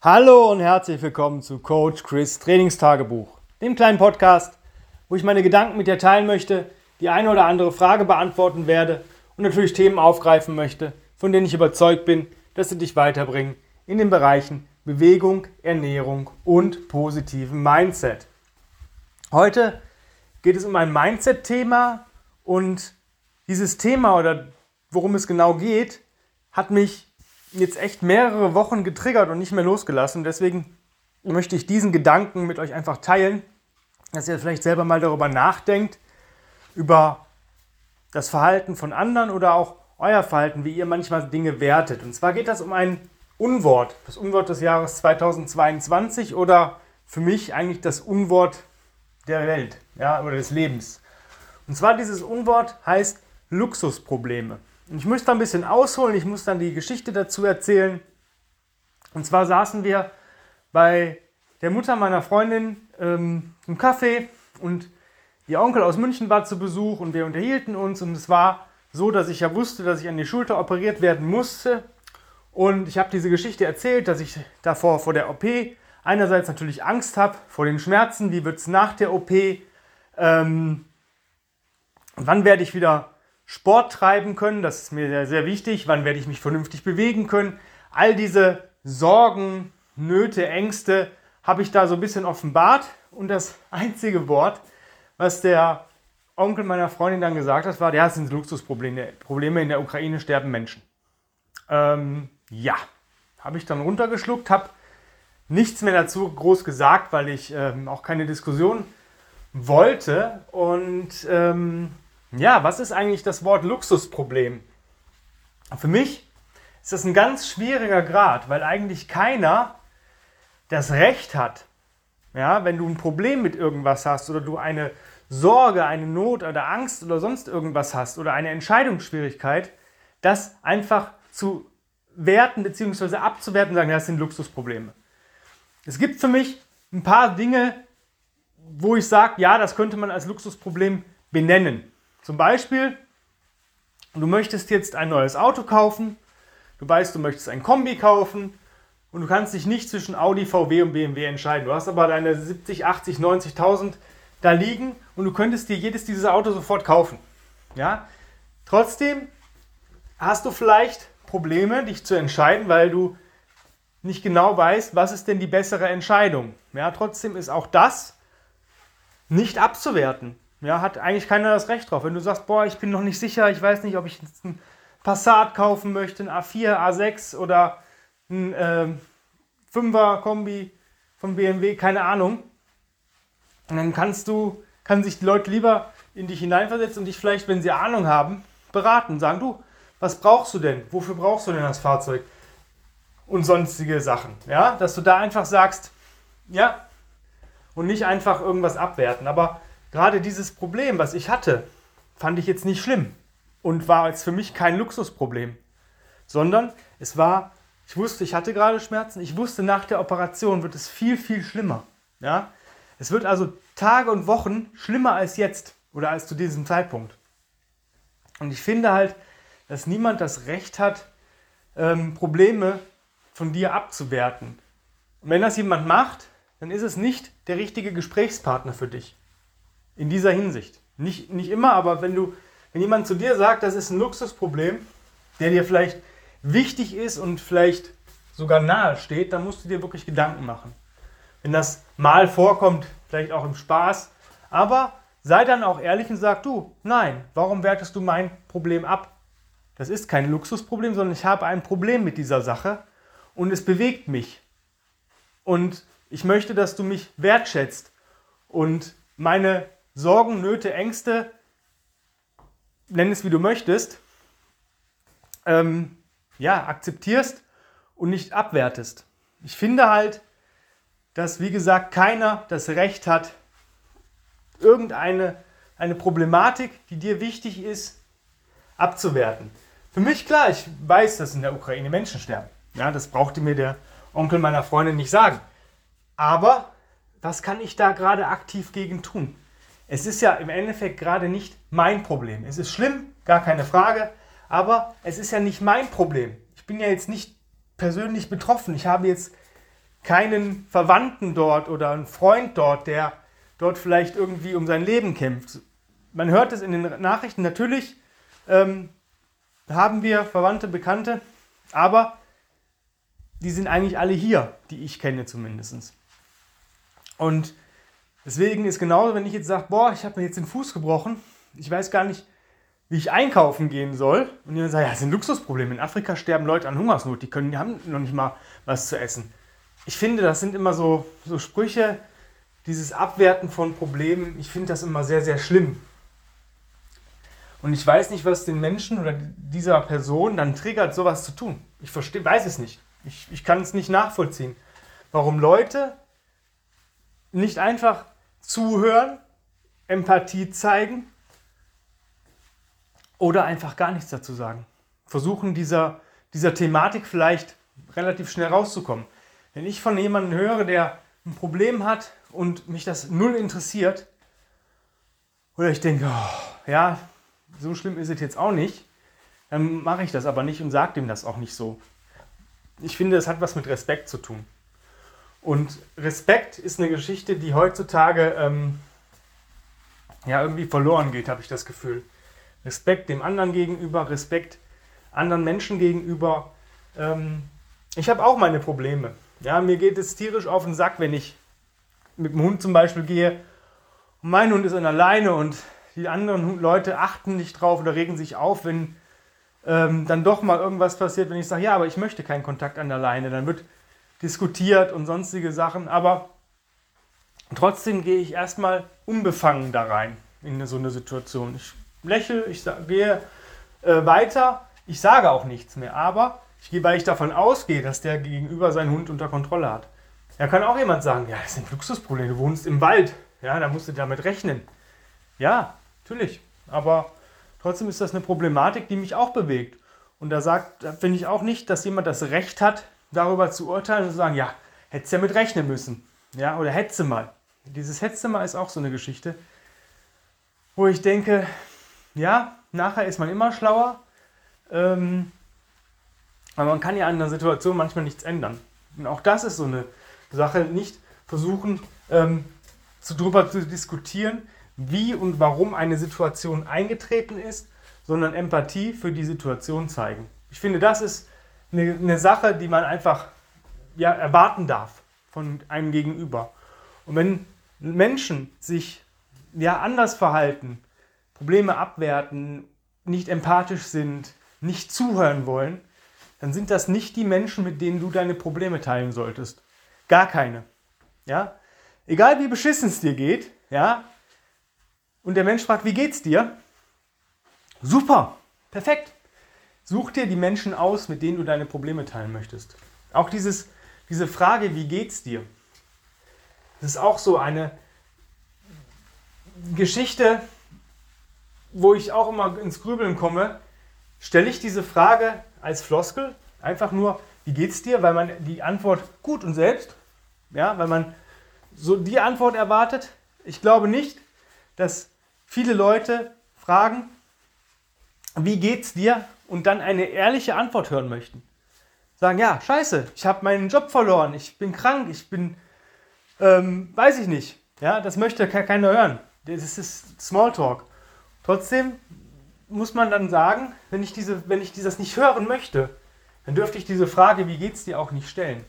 Hallo und herzlich willkommen zu Coach Chris Trainingstagebuch, dem kleinen Podcast, wo ich meine Gedanken mit dir teilen möchte, die eine oder andere Frage beantworten werde und natürlich Themen aufgreifen möchte, von denen ich überzeugt bin, dass sie dich weiterbringen in den Bereichen Bewegung, Ernährung und positiven Mindset. Heute geht es um ein Mindset-Thema und dieses Thema oder worum es genau geht, hat mich jetzt echt mehrere Wochen getriggert und nicht mehr losgelassen. Deswegen möchte ich diesen Gedanken mit euch einfach teilen, dass ihr vielleicht selber mal darüber nachdenkt, über das Verhalten von anderen oder auch euer Verhalten, wie ihr manchmal Dinge wertet. Und zwar geht das um ein Unwort, das Unwort des Jahres 2022 oder für mich eigentlich das Unwort der Welt ja, oder des Lebens. Und zwar dieses Unwort heißt Luxusprobleme. Ich muss da ein bisschen ausholen, ich muss dann die Geschichte dazu erzählen. Und zwar saßen wir bei der Mutter meiner Freundin ähm, im Café und ihr Onkel aus München war zu Besuch und wir unterhielten uns und es war so, dass ich ja wusste, dass ich an die Schulter operiert werden musste. Und ich habe diese Geschichte erzählt, dass ich davor vor der OP einerseits natürlich Angst habe vor den Schmerzen, wie wird es nach der OP, ähm, wann werde ich wieder Sport treiben können, das ist mir sehr, sehr wichtig, wann werde ich mich vernünftig bewegen können. All diese Sorgen, Nöte, Ängste habe ich da so ein bisschen offenbart. Und das einzige Wort, was der Onkel meiner Freundin dann gesagt hat, war, ja, es sind Luxusprobleme. Probleme in der Ukraine sterben Menschen. Ähm, ja, habe ich dann runtergeschluckt, habe nichts mehr dazu groß gesagt, weil ich ähm, auch keine Diskussion wollte. Und ähm, ja, was ist eigentlich das Wort Luxusproblem? Für mich ist das ein ganz schwieriger Grad, weil eigentlich keiner das Recht hat, ja, wenn du ein Problem mit irgendwas hast oder du eine Sorge, eine Not oder Angst oder sonst irgendwas hast oder eine Entscheidungsschwierigkeit, das einfach zu werten bzw. abzuwerten und sagen, das sind Luxusprobleme. Es gibt für mich ein paar Dinge, wo ich sage, ja, das könnte man als Luxusproblem benennen. Zum Beispiel, du möchtest jetzt ein neues Auto kaufen, du weißt, du möchtest ein Kombi kaufen und du kannst dich nicht zwischen Audi, VW und BMW entscheiden. Du hast aber deine 70, 80, 90.000 da liegen und du könntest dir jedes dieses Auto sofort kaufen. Ja? Trotzdem hast du vielleicht Probleme, dich zu entscheiden, weil du nicht genau weißt, was ist denn die bessere Entscheidung. Ja, trotzdem ist auch das nicht abzuwerten. Ja, hat eigentlich keiner das Recht drauf. Wenn du sagst, boah, ich bin noch nicht sicher, ich weiß nicht, ob ich jetzt ein Passat kaufen möchte, ein A4, A6 oder ein äh, 5er Kombi von BMW, keine Ahnung. Und dann kannst du, kann sich die Leute lieber in dich hineinversetzen und dich vielleicht, wenn sie Ahnung haben, beraten. Sagen, du, was brauchst du denn? Wofür brauchst du denn das Fahrzeug? Und sonstige Sachen. Ja, dass du da einfach sagst, ja, und nicht einfach irgendwas abwerten. Aber gerade dieses Problem, was ich hatte, fand ich jetzt nicht schlimm und war jetzt für mich kein Luxusproblem, sondern es war, ich wusste, ich hatte gerade Schmerzen, ich wusste, nach der Operation wird es viel, viel schlimmer. Ja? Es wird also Tage und Wochen schlimmer als jetzt oder als zu diesem Zeitpunkt. Und ich finde halt, dass niemand das Recht hat, ähm, Probleme von dir abzuwerten. Und wenn das jemand macht, dann ist es nicht der richtige Gesprächspartner für dich in dieser Hinsicht. Nicht, nicht immer, aber wenn du, wenn jemand zu dir sagt, das ist ein Luxusproblem, der dir vielleicht wichtig ist und vielleicht sogar nahe steht, dann musst du dir wirklich Gedanken machen. Wenn das mal vorkommt, vielleicht auch im Spaß, aber sei dann auch ehrlich und sag du, nein, warum wertest du mein Problem ab? Das ist kein Luxusproblem, sondern ich habe ein Problem mit dieser Sache und es bewegt mich. Und ich möchte, dass du mich wertschätzt und meine Sorgen, Nöte, Ängste, nenn es wie du möchtest, ähm, ja, akzeptierst und nicht abwertest. Ich finde halt, dass, wie gesagt, keiner das Recht hat, irgendeine eine Problematik, die dir wichtig ist, abzuwerten. Für mich klar, ich weiß, dass in der Ukraine Menschen sterben. Ja, das brauchte mir der Onkel meiner Freundin nicht sagen. Aber was kann ich da gerade aktiv gegen tun? Es ist ja im Endeffekt gerade nicht mein Problem. Es ist schlimm, gar keine Frage, aber es ist ja nicht mein Problem. Ich bin ja jetzt nicht persönlich betroffen. Ich habe jetzt keinen Verwandten dort oder einen Freund dort, der dort vielleicht irgendwie um sein Leben kämpft. Man hört es in den Nachrichten natürlich, ähm, haben wir Verwandte, Bekannte, aber die sind eigentlich alle hier, die ich kenne zumindest. Und deswegen ist genauso, wenn ich jetzt sage, boah, ich habe mir jetzt den Fuß gebrochen, ich weiß gar nicht, wie ich einkaufen gehen soll. Und jemand sagt, ja, das ist ein Luxusproblem. In Afrika sterben Leute an Hungersnot, die, können, die haben noch nicht mal was zu essen. Ich finde, das sind immer so, so Sprüche, dieses Abwerten von Problemen, ich finde das immer sehr, sehr schlimm. Und ich weiß nicht, was den Menschen oder dieser Person dann triggert, sowas zu tun. Ich verstehe, weiß es nicht. Ich, ich kann es nicht nachvollziehen. Warum Leute nicht einfach zuhören, Empathie zeigen oder einfach gar nichts dazu sagen. Versuchen dieser, dieser Thematik vielleicht relativ schnell rauszukommen. Wenn ich von jemandem höre, der ein Problem hat und mich das null interessiert, oder ich denke, oh, ja, so schlimm ist es jetzt auch nicht, dann mache ich das aber nicht und sage dem das auch nicht so. Ich finde, es hat was mit Respekt zu tun. Und Respekt ist eine Geschichte, die heutzutage ähm, ja irgendwie verloren geht, habe ich das Gefühl. Respekt dem anderen gegenüber, Respekt anderen Menschen gegenüber. Ähm, ich habe auch meine Probleme. Ja, mir geht es tierisch auf den Sack, wenn ich mit dem Hund zum Beispiel gehe und mein Hund ist an der Leine und die anderen Leute achten nicht drauf oder regen sich auf, wenn ähm, dann doch mal irgendwas passiert, wenn ich sage, ja, aber ich möchte keinen Kontakt an der Leine. Dann wird diskutiert und sonstige Sachen, aber trotzdem gehe ich erstmal unbefangen da rein in so eine Situation. Ich lächle, ich gehe äh, weiter, ich sage auch nichts mehr, aber ich gehe, weil ich davon ausgehe, dass der Gegenüber seinen Hund unter Kontrolle hat. Da kann auch jemand sagen, ja, das ist ein Luxusproblem, du wohnst im Wald, ja, da musst du damit rechnen. Ja, natürlich, aber trotzdem ist das eine Problematik, die mich auch bewegt. Und da sagt, finde ich auch nicht, dass jemand das Recht hat, darüber zu urteilen und zu sagen, ja, hättest ja mit rechnen müssen. Ja, oder hätte mal. Dieses hätte mal ist auch so eine Geschichte, wo ich denke, ja, nachher ist man immer schlauer, ähm, aber man kann ja an der Situation manchmal nichts ändern. Und auch das ist so eine Sache, nicht versuchen, ähm, zu, darüber zu diskutieren, wie und warum eine Situation eingetreten ist, sondern Empathie für die Situation zeigen. Ich finde, das ist eine, eine Sache, die man einfach ja, erwarten darf von einem Gegenüber. Und wenn Menschen sich ja anders verhalten, Probleme abwerten, nicht empathisch sind, nicht zuhören wollen, dann sind das nicht die Menschen, mit denen du deine Probleme teilen solltest. Gar keine. Ja? Egal wie beschissen es dir geht, ja, und der Mensch fragt, wie geht's dir? Super, perfekt. Such dir die Menschen aus, mit denen du deine Probleme teilen möchtest. Auch dieses, diese Frage, wie geht's dir? Das ist auch so eine Geschichte, wo ich auch immer ins Grübeln komme. Stelle ich diese Frage als Floskel einfach nur, wie geht's dir? Weil man die Antwort gut und selbst, ja, weil man so die Antwort erwartet. Ich glaube nicht, dass viele Leute fragen, wie geht's dir? Und dann eine ehrliche Antwort hören möchten. Sagen, ja, scheiße, ich habe meinen Job verloren, ich bin krank, ich bin, ähm, weiß ich nicht. Ja, das möchte keiner hören. Das ist Smalltalk. Trotzdem muss man dann sagen, wenn ich, diese, wenn ich dieses nicht hören möchte, dann dürfte ich diese Frage, wie geht's dir, auch nicht stellen.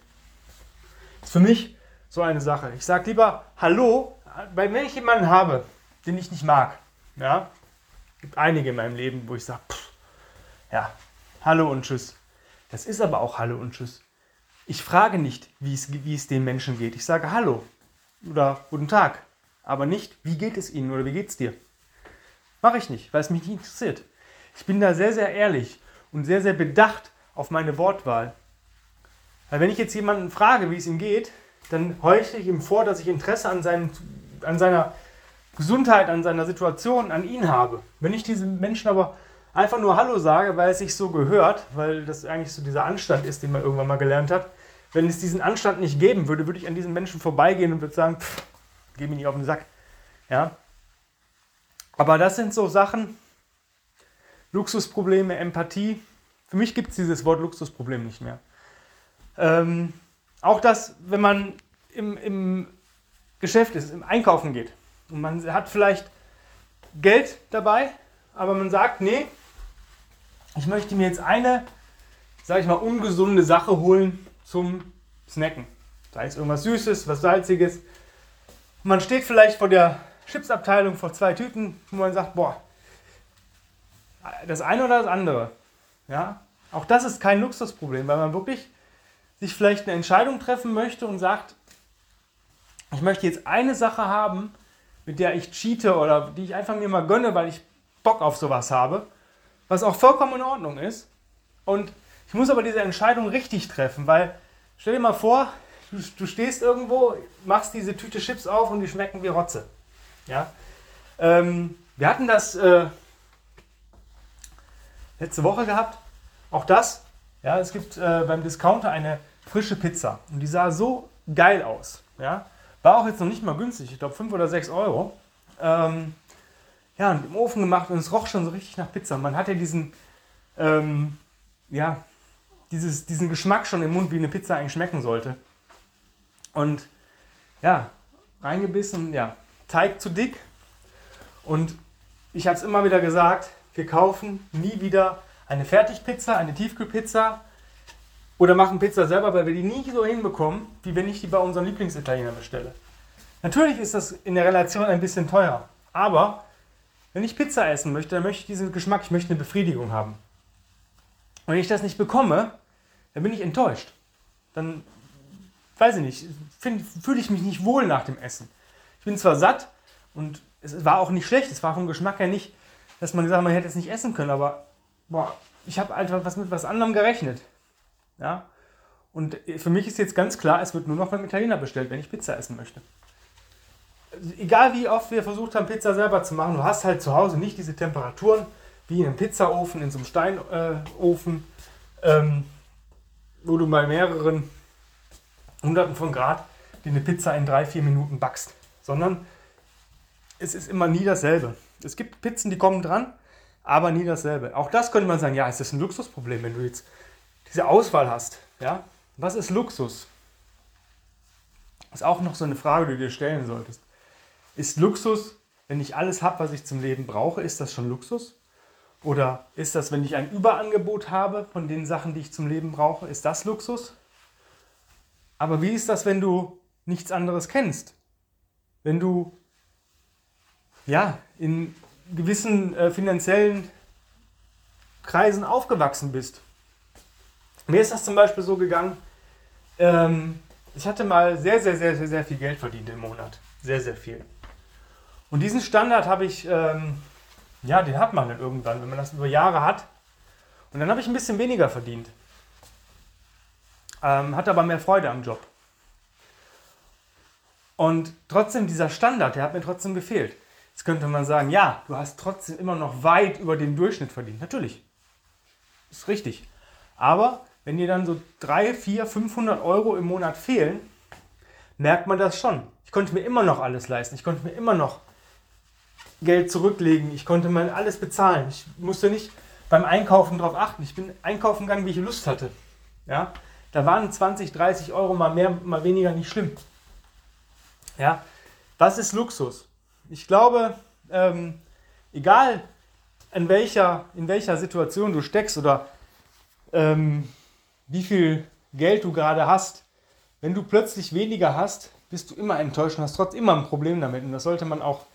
Das ist für mich so eine Sache. Ich sage lieber Hallo, weil wenn ich jemanden habe, den ich nicht mag, ja, gibt einige in meinem Leben, wo ich sage, ja, Hallo und Tschüss. Das ist aber auch Hallo und Tschüss. Ich frage nicht, wie es, wie es den Menschen geht. Ich sage Hallo oder Guten Tag, aber nicht, wie geht es Ihnen oder wie geht es dir. Mache ich nicht, weil es mich nicht interessiert. Ich bin da sehr, sehr ehrlich und sehr, sehr bedacht auf meine Wortwahl. Weil wenn ich jetzt jemanden frage, wie es ihm geht, dann heuchle ich ihm vor, dass ich Interesse an, seinem, an seiner Gesundheit, an seiner Situation, an ihn habe. Wenn ich diesen Menschen aber einfach nur Hallo sage, weil es sich so gehört, weil das eigentlich so dieser Anstand ist, den man irgendwann mal gelernt hat. Wenn es diesen Anstand nicht geben würde, würde ich an diesen Menschen vorbeigehen und würde sagen, pff, geh mir nicht auf den Sack. Ja. Aber das sind so Sachen, Luxusprobleme, Empathie. Für mich gibt es dieses Wort Luxusproblem nicht mehr. Ähm, auch das, wenn man im, im Geschäft ist, im Einkaufen geht und man hat vielleicht Geld dabei, aber man sagt, nee, ich möchte mir jetzt eine, sag ich mal, ungesunde Sache holen zum Snacken. Sei es irgendwas Süßes, was Salziges. Man steht vielleicht vor der Chipsabteilung vor zwei Tüten, wo man sagt, boah, das eine oder das andere. Ja, auch das ist kein Luxusproblem, weil man wirklich sich vielleicht eine Entscheidung treffen möchte und sagt, ich möchte jetzt eine Sache haben, mit der ich cheate oder die ich einfach mir mal gönne, weil ich Bock auf sowas habe, was auch vollkommen in Ordnung ist. Und ich muss aber diese Entscheidung richtig treffen, weil stell dir mal vor, du, du stehst irgendwo, machst diese Tüte Chips auf und die schmecken wie Rotze. Ja? Ähm, wir hatten das äh, letzte Woche gehabt. Auch das, ja, es gibt äh, beim Discounter eine frische Pizza und die sah so geil aus. Ja? War auch jetzt noch nicht mal günstig, ich glaube 5 oder 6 Euro. Ähm, ja, und im Ofen gemacht und es roch schon so richtig nach Pizza. Man hatte diesen, ähm, ja, dieses, diesen Geschmack schon im Mund, wie eine Pizza eigentlich schmecken sollte. Und ja, reingebissen, ja, Teig zu dick. Und ich habe es immer wieder gesagt, wir kaufen nie wieder eine Fertigpizza, eine Tiefkühlpizza oder machen Pizza selber, weil wir die nie so hinbekommen, wie wenn ich die bei unserem Lieblingsitaliener bestelle. Natürlich ist das in der Relation ein bisschen teuer, aber wenn ich Pizza essen möchte, dann möchte ich diesen Geschmack, ich möchte eine Befriedigung haben. Und wenn ich das nicht bekomme, dann bin ich enttäuscht. Dann, weiß ich nicht, fühle ich mich nicht wohl nach dem Essen. Ich bin zwar satt und es war auch nicht schlecht, es war vom Geschmack her nicht, dass man gesagt hat, man hätte es nicht essen können, aber boah, ich habe einfach was mit was anderem gerechnet. Ja? Und für mich ist jetzt ganz klar, es wird nur noch beim Italiener bestellt, wenn ich Pizza essen möchte. Egal wie oft wir versucht haben, Pizza selber zu machen, du hast halt zu Hause nicht diese Temperaturen wie in einem Pizzaofen, in so einem Steinofen, ähm, wo du bei mehreren Hunderten von Grad die eine Pizza in drei, vier Minuten backst. Sondern es ist immer nie dasselbe. Es gibt Pizzen, die kommen dran, aber nie dasselbe. Auch das könnte man sagen, ja, ist das ein Luxusproblem, wenn du jetzt diese Auswahl hast. Ja? Was ist Luxus? Ist auch noch so eine Frage, die du dir stellen solltest. Ist Luxus, wenn ich alles habe, was ich zum Leben brauche, ist das schon Luxus? Oder ist das, wenn ich ein Überangebot habe von den Sachen, die ich zum Leben brauche, ist das Luxus? Aber wie ist das, wenn du nichts anderes kennst? Wenn du ja in gewissen äh, finanziellen Kreisen aufgewachsen bist mir ist das zum Beispiel so gegangen, ähm, ich hatte mal sehr, sehr, sehr, sehr, sehr viel Geld verdient im Monat. Sehr, sehr viel. Und diesen Standard habe ich, ähm, ja, den hat man dann irgendwann, wenn man das über Jahre hat. Und dann habe ich ein bisschen weniger verdient. Ähm, hatte aber mehr Freude am Job. Und trotzdem, dieser Standard, der hat mir trotzdem gefehlt. Jetzt könnte man sagen, ja, du hast trotzdem immer noch weit über den Durchschnitt verdient. Natürlich. Ist richtig. Aber wenn dir dann so 3, 4, 500 Euro im Monat fehlen, merkt man das schon. Ich konnte mir immer noch alles leisten. Ich konnte mir immer noch Geld zurücklegen. Ich konnte mal alles bezahlen. Ich musste nicht beim Einkaufen darauf achten. Ich bin einkaufen gegangen, wie ich Lust hatte. Ja? Da waren 20, 30 Euro mal mehr, mal weniger nicht schlimm. Ja? Was ist Luxus? Ich glaube, ähm, egal in welcher, in welcher Situation du steckst oder ähm, wie viel Geld du gerade hast. Wenn du plötzlich weniger hast, bist du immer enttäuscht und hast trotzdem immer ein Problem damit. Und das sollte man auch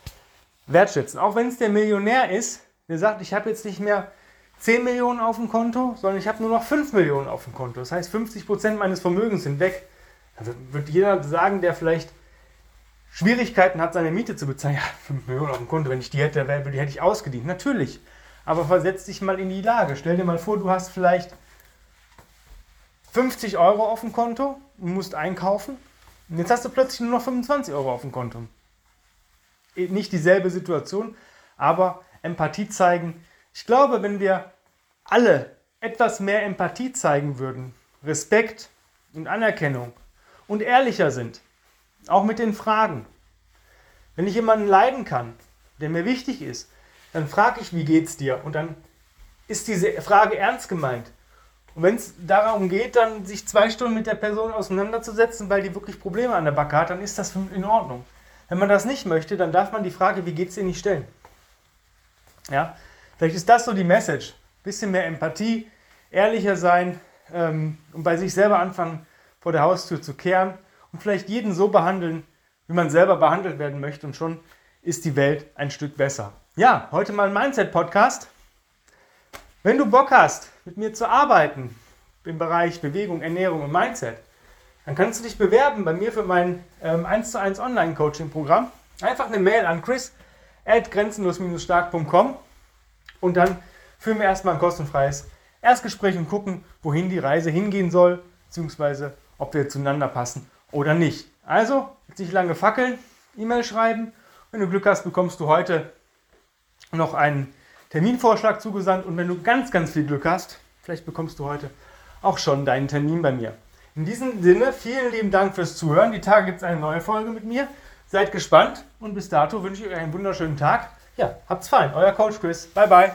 wertschätzen. Auch wenn es der Millionär ist, der sagt, ich habe jetzt nicht mehr 10 Millionen auf dem Konto, sondern ich habe nur noch 5 Millionen auf dem Konto. Das heißt, 50 Prozent meines Vermögens sind weg. Da wird jeder sagen, der vielleicht Schwierigkeiten hat, seine Miete zu bezahlen. Ja, 5 Millionen auf dem Konto, wenn ich die hätte, die hätte ich ausgedient. Natürlich. Aber versetz dich mal in die Lage. Stell dir mal vor, du hast vielleicht 50 Euro auf dem Konto und musst einkaufen. Und jetzt hast du plötzlich nur noch 25 Euro auf dem Konto. Nicht dieselbe Situation, aber Empathie zeigen. Ich glaube, wenn wir alle etwas mehr Empathie zeigen würden, Respekt und Anerkennung und ehrlicher sind, auch mit den Fragen. Wenn ich jemanden leiden kann, der mir wichtig ist, dann frage ich, wie geht's dir? Und dann ist diese Frage ernst gemeint. Und wenn es darum geht, dann sich zwei Stunden mit der Person auseinanderzusetzen, weil die wirklich Probleme an der Backe hat, dann ist das in Ordnung. Wenn man das nicht möchte, dann darf man die Frage, wie geht es dir nicht stellen. Ja, vielleicht ist das so die Message. Bisschen mehr Empathie, ehrlicher sein ähm, und bei sich selber anfangen, vor der Haustür zu kehren und vielleicht jeden so behandeln, wie man selber behandelt werden möchte und schon ist die Welt ein Stück besser. Ja, heute mal ein Mindset-Podcast. Wenn du Bock hast, mit mir zu arbeiten im Bereich Bewegung, Ernährung und Mindset, dann kannst du dich bewerben bei mir für mein ähm, 1 zu 1 Online-Coaching-Programm. Einfach eine Mail an chris at grenzenlos-stark.com und dann führen wir erstmal ein kostenfreies Erstgespräch und gucken, wohin die Reise hingehen soll, beziehungsweise ob wir zueinander passen oder nicht. Also, jetzt nicht lange fackeln, E-Mail schreiben. Wenn du Glück hast, bekommst du heute noch einen Terminvorschlag zugesandt und wenn du ganz, ganz viel Glück hast, vielleicht bekommst du heute auch schon deinen Termin bei mir. In diesem Sinne, vielen lieben Dank fürs Zuhören. Die Tage gibt es eine neue Folge mit mir. Seid gespannt und bis dato wünsche ich euch einen wunderschönen Tag. Ja, habt's fein. Euer Coach Chris. Bye, bye.